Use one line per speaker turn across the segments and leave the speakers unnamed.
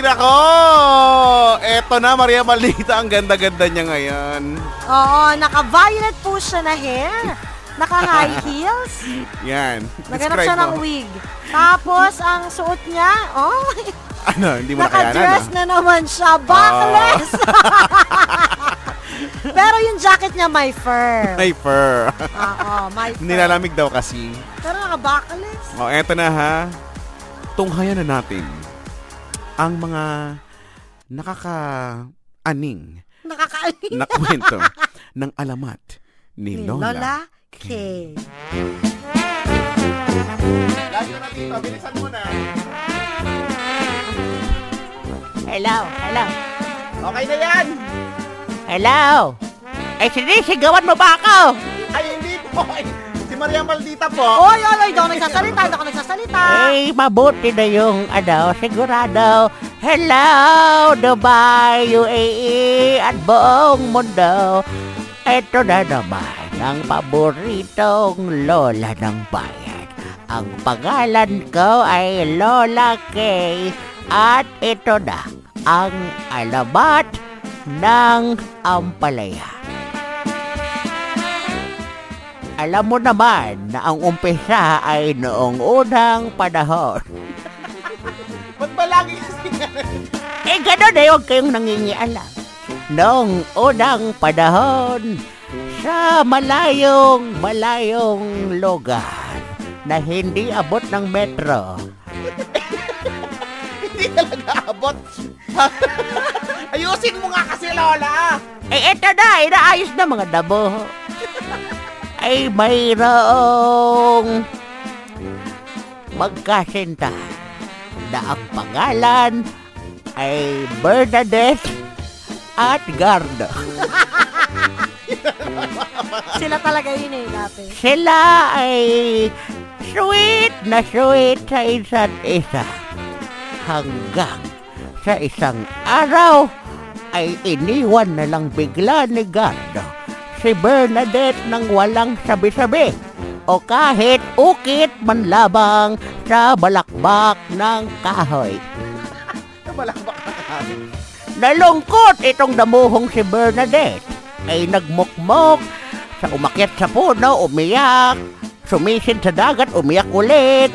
nako! Eto na, Maria Maldita. Ang ganda-ganda niya ngayon.
Oo, naka-violet po siya na hair. Naka-high heels.
Yan. Describe
siya ng
mo.
wig. Tapos, ang suot niya, oh,
Ano, hindi mo nakayanan,
naka-dress
ah?
na naman siya. Backless! Pero yung jacket niya may fur.
May fur.
Oo, may fur.
Nilalamig daw kasi.
Pero naka-backless.
O, eto na ha. Tunghayan na natin ang mga nakaka-aning
Nakakaaling.
na kwento ng alamat ni
Ni
Lola.
Lola K.
Lagi na dito, bilisan mo na.
Hello, hello,
Okay na yan!
hello. Eh, sinisigawan mo ba ako?
Ay, hindi po. Ay, Maria Maldita po.
Oy, oy, oy, daw nagsasalita, daw nagsasalita.
Eh, mabuti na yung, ano, sigurado. Hello, Dubai, UAE, at buong mundo. Ito na naman ang paboritong lola ng bayan. Ang pangalan ko ay Lola Kay at ito na ang alamat ng Ampalaya. Alam mo naman na ang umpisa ay noong unang panahon.
Ba't ba lagi
Eh, gano'n eh, huwag kayong nangingialam. Noong unang panahon, sa malayong, malayong lugar na hindi abot ng metro,
hindi talaga abot? Ayusin mo nga kasi, Lola!
eh eto na, inaayos na mga dabo. Ay mayroong magkasinta na ang pangalan ay Bernadette at Gardo.
Sila talaga yun eh, dati.
Sila ay sweet na sweet sa isa't isa. Hanggang sa isang araw ay iniwan na lang bigla ni Gardo si Bernadette nang walang sabi-sabi o kahit ukit man labang sa balakbak ng kahoy.
Malakbak na kasi.
Nalungkot itong damuhong si Bernadette ay nagmukmok sa umakyat sa puno, umiyak, sumisid sa dagat, umiyak ulit.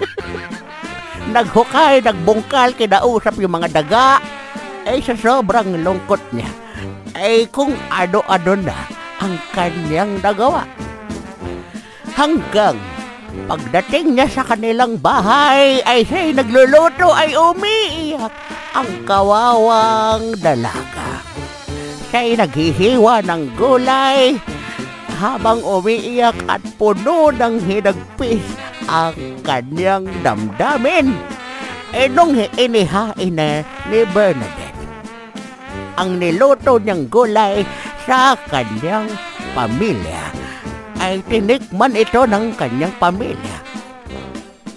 Naghukay, nagbungkal, kinausap yung mga daga. Ay sa sobrang lungkot niya, ay kung ano-ano na ang kanyang nagawa. Hanggang pagdating niya sa kanilang bahay, ay siya'y nagluluto, ay umiiyak ang kawawang dalaga. Siya'y naghihiwa ng gulay habang umiiyak at puno ng hinagpis ang kanyang damdamin. E nung inihain na ni Bernadette, ang niluto niyang gulay sa kanyang pamilya ay tinikman ito ng kanyang pamilya.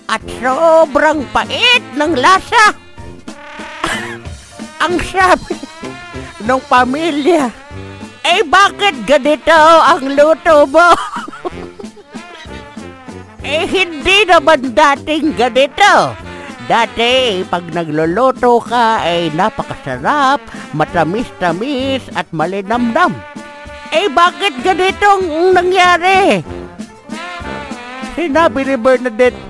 At sobrang pait ng lasa. ang sabi ng pamilya, eh bakit ganito ang luto mo? eh hindi naman dating ganito. Dati, pag nagluluto ka ay napakasarap, matamis-tamis at malinamnam. Eh bakit ganitong nangyari? Sinabi ni Bernadette,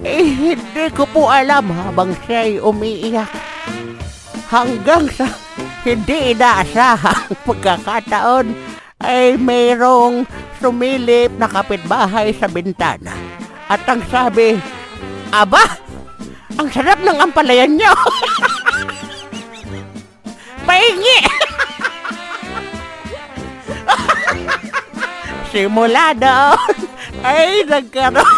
eh hindi ko po alam habang siya'y umiiyak. Hanggang sa hindi inaasahang pagkakataon ay mayroong sumilip na kapitbahay sa bintana. At ang sabi, Aba, ang sarap ng ampalayan niyo. Pahingi! Simula doon ay nagkaroon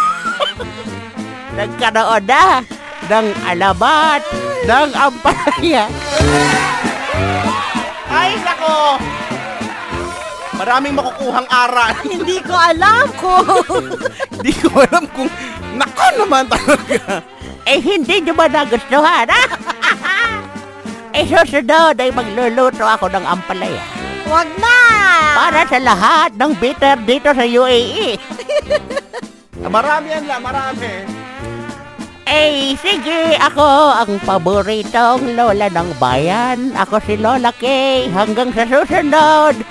nagkaroon na ng alamat ng ampalaya.
Ay, nako! Maraming makukuhang aral.
Hindi ko alam kung...
Hindi ko alam kung... Nako naman talaga.
Eh, hindi nyo ba nagustuhan, ha? eh, susunod ay magluluto ako ng ampalaya.
Wag na!
Para sa lahat ng bitter dito sa. UAE.
Ah, Marami yan la, marami.
Eh, sige, ako ang paboritong lola ng bayan. Ako si Lola Kay. Hanggang sa susunod,